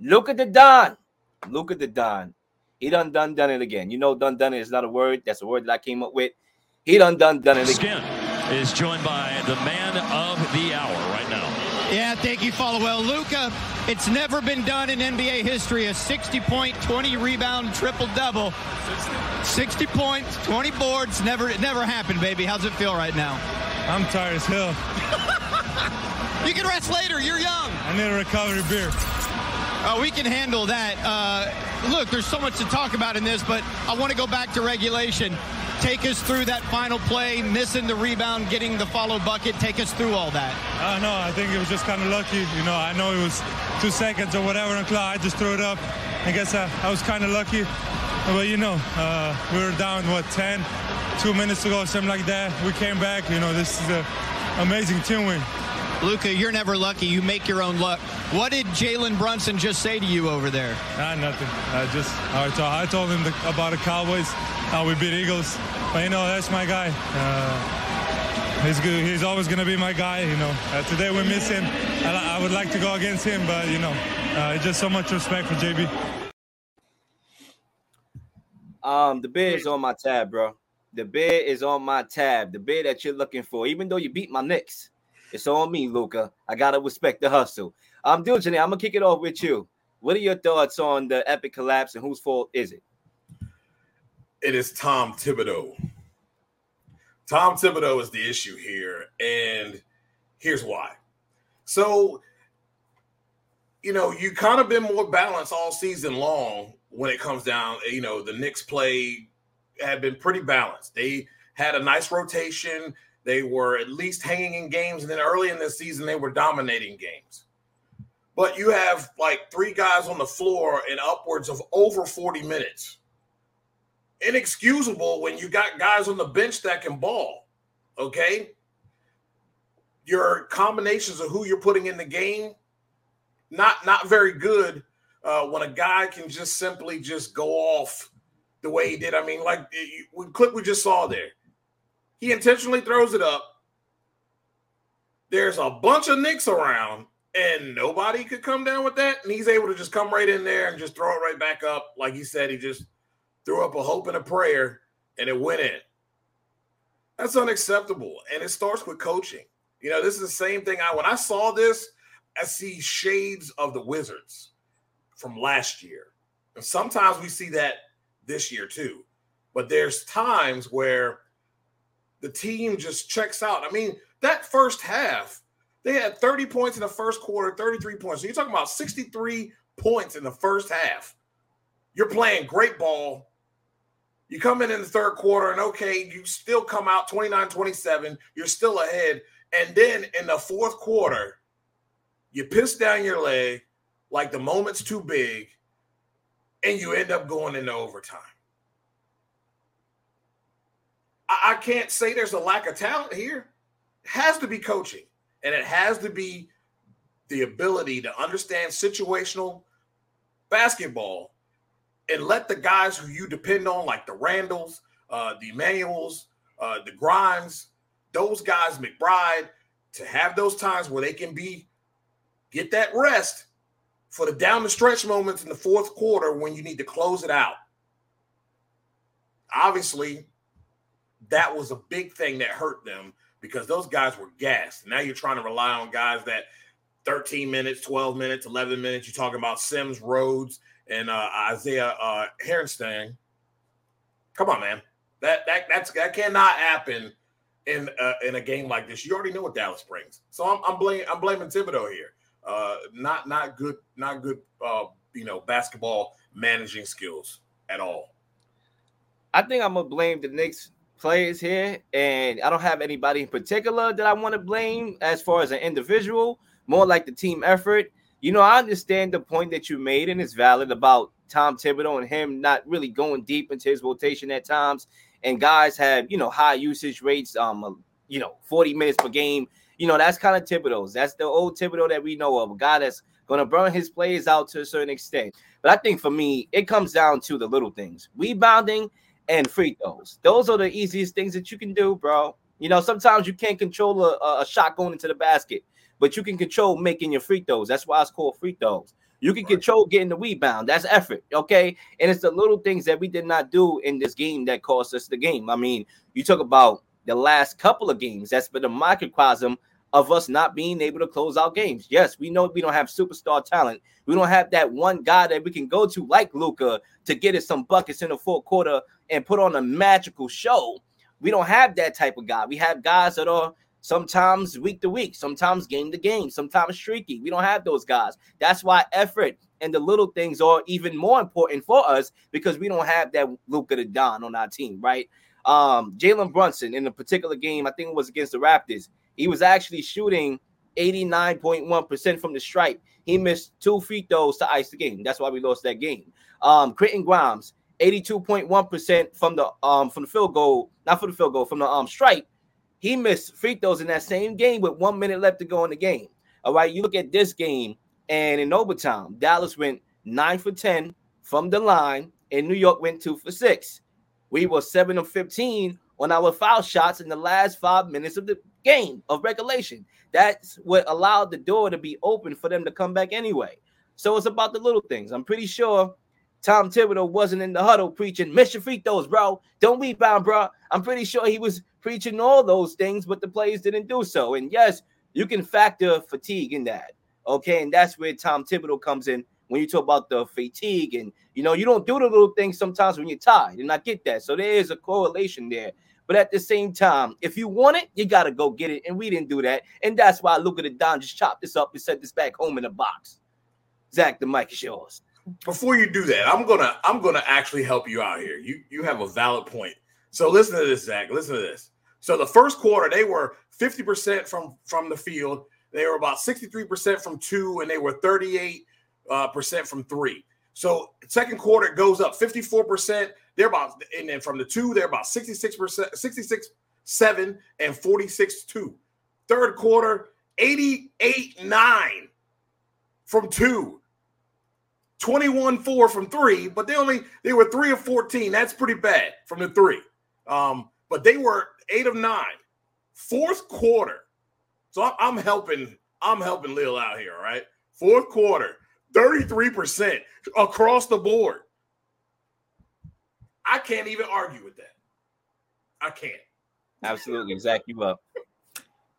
Luka the Don. Luka the Don. He done done done it again. You know, done done it is not a word. That's a word that I came up with. He done done done it again. Skin is joined by the man of the hour right now. Yeah, thank you, Follow. Well, Luka, it's never been done in NBA history. A 60 point, 20 rebound, triple double. 60 points, 20 boards. Never, it never happened, baby. How's it feel right now? I'm tired as hell. you can rest later. You're young. I need a recovery beer. Uh, we can handle that. Uh, look, there's so much to talk about in this, but I want to go back to regulation. Take us through that final play, missing the rebound, getting the follow bucket. Take us through all that. Uh, no, I think it was just kind of lucky. You know, I know it was two seconds or whatever on clock. I just threw it up. I guess I, I was kind of lucky. But, you know, uh, we were down, what, 10, two minutes ago, something like that. We came back. You know, this is an amazing team win. Luka, you're never lucky. You make your own luck. What did Jalen Brunson just say to you over there? Nah, nothing. I just I told, I told him the, about the Cowboys, how we beat Eagles. But you know, that's my guy. Uh, he's good. He's always gonna be my guy. You know, uh, today we miss him. I, I, would like to go against him, but you know, uh, just so much respect for JB. Um, the bid is on my tab, bro. The bid is on my tab. The bid that you're looking for, even though you beat my Knicks. It's on me, Luka. I gotta respect the hustle. Um, I'm doing I'm gonna kick it off with you. What are your thoughts on the epic collapse and whose fault is it? It is Tom Thibodeau. Tom Thibodeau is the issue here, and here's why. So, you know, you kind of been more balanced all season long when it comes down. Eh, you know, the Knicks play had been pretty balanced. They had a nice rotation. They were at least hanging in games, and then early in the season, they were dominating games. But you have like three guys on the floor in upwards of over 40 minutes. Inexcusable when you got guys on the bench that can ball. Okay. Your combinations of who you're putting in the game, not not very good uh, when a guy can just simply just go off the way he did. I mean, like the clip we just saw there he intentionally throws it up. There's a bunch of Knicks around, and nobody could come down with that. And he's able to just come right in there and just throw it right back up. Like he said, he just threw up a hope and a prayer, and it went in. That's unacceptable. And it starts with coaching. You know, this is the same thing. I when I saw this, I see shades of the Wizards from last year. And sometimes we see that this year too. But there's times where the team just checks out. I mean, that first half, they had 30 points in the first quarter, 33 points. So you're talking about 63 points in the first half. You're playing great ball. You come in in the third quarter, and okay, you still come out 29 27. You're still ahead. And then in the fourth quarter, you piss down your leg like the moment's too big, and you end up going into overtime. I, I can't say there's a lack of talent here. It has to be coaching, and it has to be the ability to understand situational basketball and let the guys who you depend on, like the Randles, uh, the Immanuels, uh, the Grimes, those guys, McBride, to have those times where they can be get that rest for the down the stretch moments in the fourth quarter when you need to close it out. Obviously, that was a big thing that hurt them because those guys were gassed. Now you're trying to rely on guys that 13 minutes, 12 minutes, 11 minutes. You're talking about Sims, Rhodes, and uh, Isaiah uh. Come on, man. That that that's that cannot happen in uh, in a game like this. You already know what Dallas brings. So I'm I'm blaming I'm blaming Thibodeau here. Uh, not not good not good uh, you know basketball managing skills at all. I think I'm gonna blame the Knicks players here, and I don't have anybody in particular that I want to blame as far as an individual, more like the team effort. You know, I understand the point that you made, and it's valid about Tom Thibodeau and him not really going deep into his rotation at times. And guys have, you know, high usage rates, um, you know, 40 minutes per game. You know, that's kind of Thibodeau's. That's the old Thibodeau that we know of, a guy that's going to burn his players out to a certain extent. But I think for me, it comes down to the little things rebounding and free throws. Those are the easiest things that you can do, bro. You know, sometimes you can't control a, a shot going into the basket, but you can control making your free throws. That's why it's called free throws. You can control getting the rebound. That's effort. Okay. And it's the little things that we did not do in this game that cost us the game. I mean, you talk about the last couple of games. That's been a microcosm of us not being able to close out games. Yes, we know we don't have superstar talent. We don't have that one guy that we can go to like Luka to get us some buckets in the fourth quarter and put on a magical show. We don't have that type of guy. We have guys that are sometimes week to week, sometimes game to game, sometimes streaky. We don't have those guys. That's why effort and the little things are even more important for us because we don't have that Luka to Don on our team, right? Um, Jalen Brunson in a particular game, I think it was against the Raptors, he was actually shooting 89.1% from the stripe. He missed two free throws to ice the game. That's why we lost that game. Um, Quentin Grimes, 82.1% from the um from the field goal, not from the field goal, from the um stripe. He missed free throws in that same game with one minute left to go in the game. All right, you look at this game, and in overtime, Dallas went nine for 10 from the line, and New York went two for six. We were seven of 15 on our foul shots in the last five minutes of the game of regulation. That's what allowed the door to be open for them to come back anyway. So it's about the little things. I'm pretty sure Tom Thibodeau wasn't in the huddle preaching, miss your free throws, bro. Don't rebound, bro. I'm pretty sure he was preaching all those things, but the players didn't do so. And yes, you can factor fatigue in that. Okay. And that's where Tom Thibodeau comes in when you talk about the fatigue. And, you know, you don't do the little things sometimes when you're tired. And I get that. So there is a correlation there. But at the same time, if you want it, you got to go get it. And we didn't do that. And that's why Luka the Don just chopped this up and sent this back home in a box. Zach, the mic is yours. Before you do that, I'm gonna I'm gonna actually help you out here. You you have a valid point. So listen to this, Zach. Listen to this. So the first quarter, they were 50% from from the field. They were about 63% from two, and they were 38 uh, percent from three. So second quarter goes up 54%. They're about and then from the two, they're about 66%, 66, 7 and 46 2. Third quarter, 88 9 from two. 21 4 from three, but they only they were three of 14. That's pretty bad from the three. Um, but they were eight of nine. Fourth quarter. So I'm helping, I'm helping Lil out here, all right? Fourth quarter, 33% across the board. I can't even argue with that. I can't. Absolutely. Zach, you up.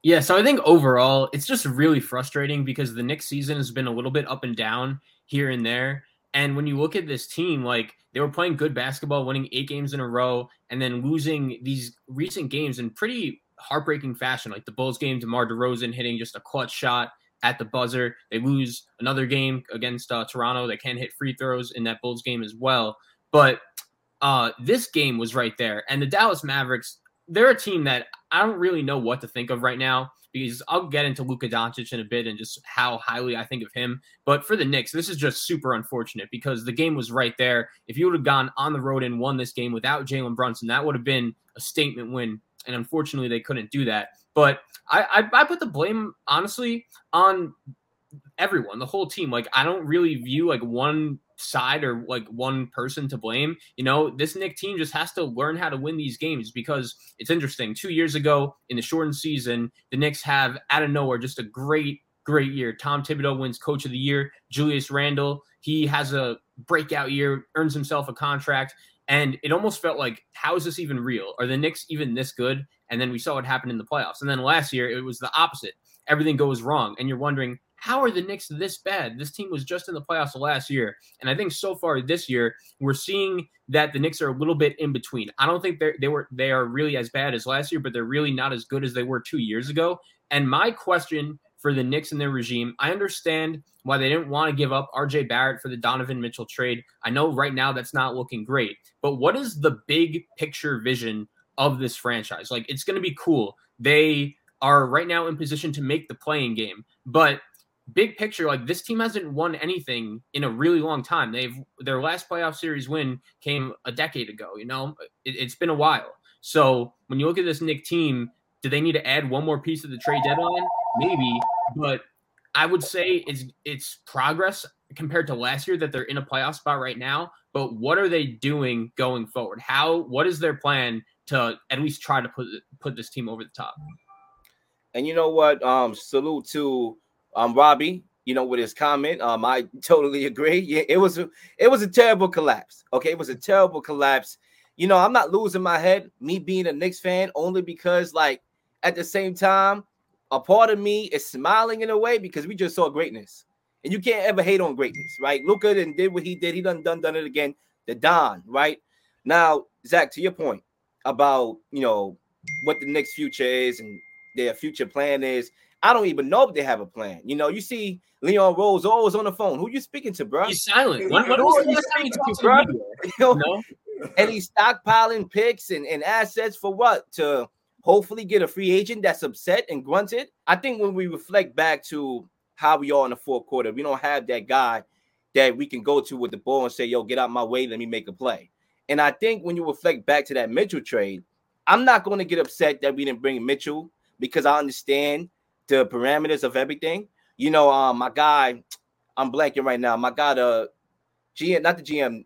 Yeah, so I think overall it's just really frustrating because the Knicks season has been a little bit up and down here and there. And when you look at this team, like they were playing good basketball, winning eight games in a row, and then losing these recent games in pretty heartbreaking fashion. Like the Bulls game, DeMar DeRozan hitting just a clutch shot at the buzzer. They lose another game against uh, Toronto. They can't hit free throws in that Bulls game as well. But uh, this game was right there. And the Dallas Mavericks, they're a team that I don't really know what to think of right now because I'll get into Luka Doncic in a bit and just how highly I think of him. But for the Knicks, this is just super unfortunate because the game was right there. If you would have gone on the road and won this game without Jalen Brunson, that would have been a statement win. And unfortunately, they couldn't do that. But I, I, I put the blame honestly on everyone, the whole team. Like I don't really view like one side or like one person to blame. You know, this Knick team just has to learn how to win these games because it's interesting. Two years ago in the shortened season, the Knicks have out of nowhere just a great, great year. Tom Thibodeau wins Coach of the Year. Julius Randle, he has a breakout year, earns himself a contract. And it almost felt like, how is this even real? Are the Knicks even this good? And then we saw what happened in the playoffs. And then last year, it was the opposite. Everything goes wrong. And you're wondering, how are the Knicks this bad? This team was just in the playoffs last year. And I think so far this year, we're seeing that the Knicks are a little bit in between. I don't think they they were they are really as bad as last year, but they're really not as good as they were two years ago. And my question for the Knicks and their regime, I understand why they didn't want to give up RJ Barrett for the Donovan Mitchell trade. I know right now that's not looking great, but what is the big picture vision of this franchise? Like it's going to be cool. They are right now in position to make the play-in game, but big picture, like this team hasn't won anything in a really long time. They've their last playoff series win came a decade ago. You know, it, it's been a while. So when you look at this Knick team, do they need to add one more piece of the trade deadline? Maybe, but I would say it's it's progress compared to last year that they're in a playoff spot right now. But what are they doing going forward? How what is their plan to at least try to put put this team over the top? And you know what? Um, salute to um, Robbie, you know, with his comment. Um, I totally agree. Yeah, it was a, it was a terrible collapse. Okay, it was a terrible collapse. You know, I'm not losing my head, me being a Knicks fan, only because like at the same time, a part of me is smiling in a way because we just saw greatness. And you can't ever hate on greatness, right? Luka and did what he did. He done done done it again. The Don, right? Now, Zach, to your point about you know what the next future is and their future plan is. I don't even know if they have a plan. You know, you see Leon Rose always on the phone. Who you speaking to, bro? He's silent. When, when was the last time you talked to bro? You know, No? and he's stockpiling picks and, and assets for what? To hopefully get a free agent that's upset and grunted. I think when we reflect back to how we are in the fourth quarter, we don't have that guy that we can go to with the ball and say, yo, get out my way, let me make a play. And I think when you reflect back to that Mitchell trade, I'm not going to get upset that we didn't bring Mitchell because I understand the parameters of everything. You know, um, my guy, I'm blanking right now. My guy, the GM, not the GM,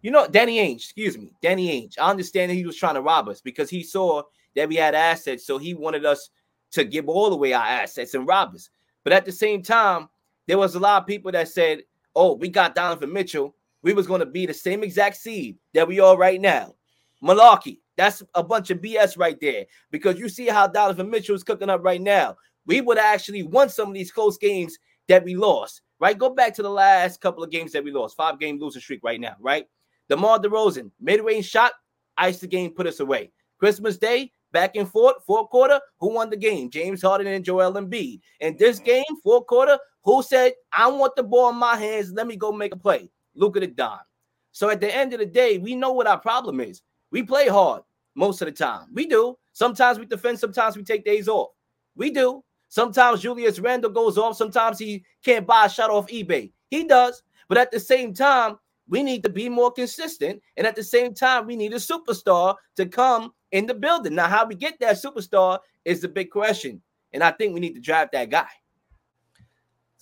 you know, Danny Ainge, excuse me, Danny Ainge. I understand that he was trying to rob us because he saw that we had assets, so he wanted us to give all away our assets and rob us. But at the same time, there was a lot of people that said, "Oh, we got Donovan Mitchell. We was going to be the same exact seed that we are right now." Malarkey. That's a bunch of BS right there because you see how Donovan Mitchell is cooking up right now. We would have actually won some of these close games that we lost, right? Go back to the last couple of games that we lost, five game losing streak right now, right? DeMar DeRozan, mid range shot, ice the game, put us away. Christmas Day, back and forth, fourth quarter, who won the game? James Harden and Joel Embiid. In this mm. game, fourth quarter, who said, I want the ball in my hands, let me go make a play? Luka the Don. So at the end of the day, we know what our problem is. We play hard most of the time. We do. Sometimes we defend, sometimes we take days off. We do. Sometimes Julius Randle goes off. Sometimes he can't buy a shot off eBay. He does. But at the same time, we need to be more consistent. And at the same time, we need a superstar to come in the building. Now, how we get that superstar is the big question. And I think we need to draft that guy.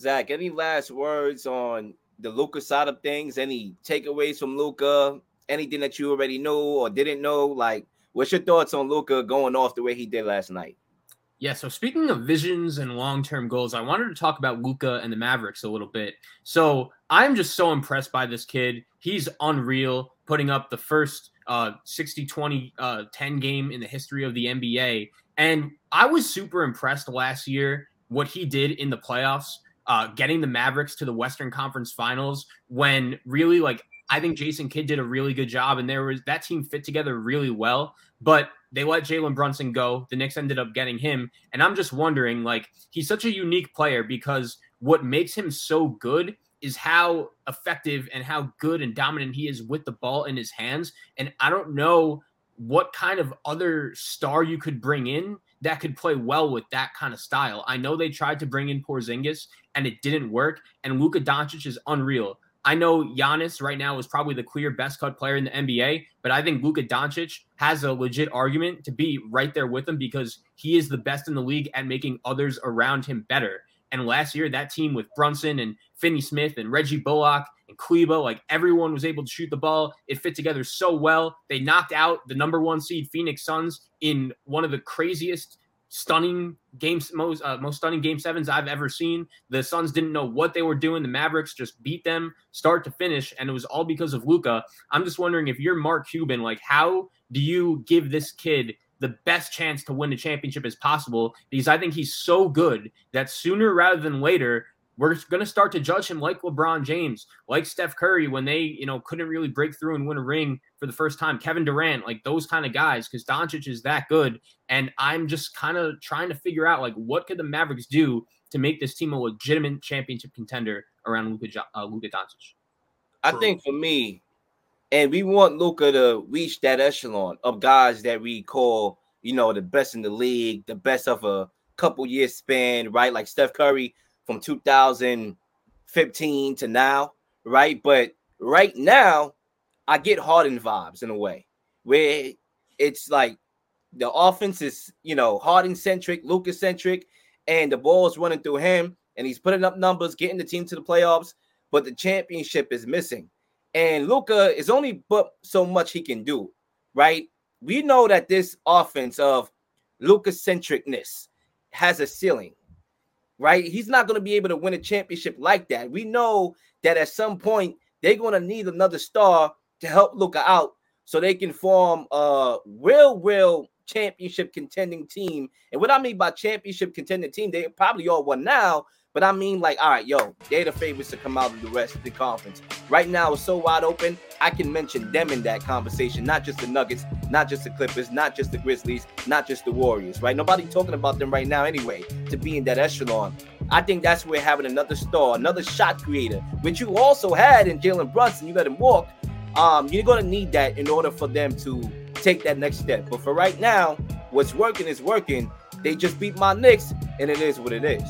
Zach, any last words on the Luka side of things? Any takeaways from Luka? Anything that you already knew or didn't know? Like, what's your thoughts on Luka going off the way he did last night? Yeah, so speaking of visions and long-term goals, I wanted to talk about Luka and the Mavericks a little bit. So I'm just so impressed by this kid. He's unreal, putting up the first uh 60 20 uh 10 game in the history of the NBA. And I was super impressed last year what he did in the playoffs, uh getting the Mavericks to the Western Conference Finals when really like I think Jason Kidd did a really good job and there was that team fit together really well, but they let Jalen Brunson go. The Knicks ended up getting him. And I'm just wondering, like, he's such a unique player because what makes him so good is how effective and how good and dominant he is with the ball in his hands. And I don't know what kind of other star you could bring in that could play well with that kind of style. I know they tried to bring in Porzingis and it didn't work. And Luka Doncic is unreal. I know Giannis right now is probably the clear best cut player in the NBA, but I think Luka Doncic has a legit argument to be right there with him because he is the best in the league at making others around him better. And last year, that team with Brunson and Finney Smith and Reggie Bullock and Kleber, like everyone was able to shoot the ball. It fit together so well. They knocked out the number one seed Phoenix Suns in one of the craziest stunning games, most uh, most stunning game sevens I've ever seen. The Suns didn't know what they were doing. The Mavericks just beat them start to finish, and it was all because of Luka. I'm just wondering if you're Mark Cuban, like how do you give this kid the best chance to win the championship as possible? Because I think he's so good that sooner rather than later. We're going to start to judge him like LeBron James, like Steph Curry when they, you know, couldn't really break through and win a ring for the first time. Kevin Durant, like those kind of guys, because Doncic is that good. And I'm just kind of trying to figure out like what could the Mavericks do to make this team a legitimate championship contender around Luka uh, Luka Doncic. I think for me, and we want Luka to reach that echelon of guys that we call, you know, the best in the league, the best of a couple years span, right? Like Steph Curry from 2015 to now, right? But right now, I get Harden vibes in a way where it's like the offense is, you know, Harden centric, Lucas centric, and the ball is running through him, and he's putting up numbers, getting the team to the playoffs, but the championship is missing. And Luka is only but so much he can do, right? We know that this offense of Luka centricness has a ceiling, right? He's not going to be able to win a championship like that. We know that at some point they're going to need another star to help Luka out so they can form a real, real championship contending team. And what I mean by championship contending team, they probably all won now, but I mean, like, all right, yo, they're the favorites to come out of the rest of the conference. Right now, it's so wide open. I can mention them in that conversation, not just the Nuggets, not just the Clippers, not just the Grizzlies, not just the Warriors, right? Nobody talking about them right now anyway, to be in that echelon. I think that's where having another star, another shot creator, which you also had in Jalen Brunson, you let him walk. Um, you're gonna need that in order for them to take that next step. But for right now, what's working is working. They just beat my Knicks, and it is what it is.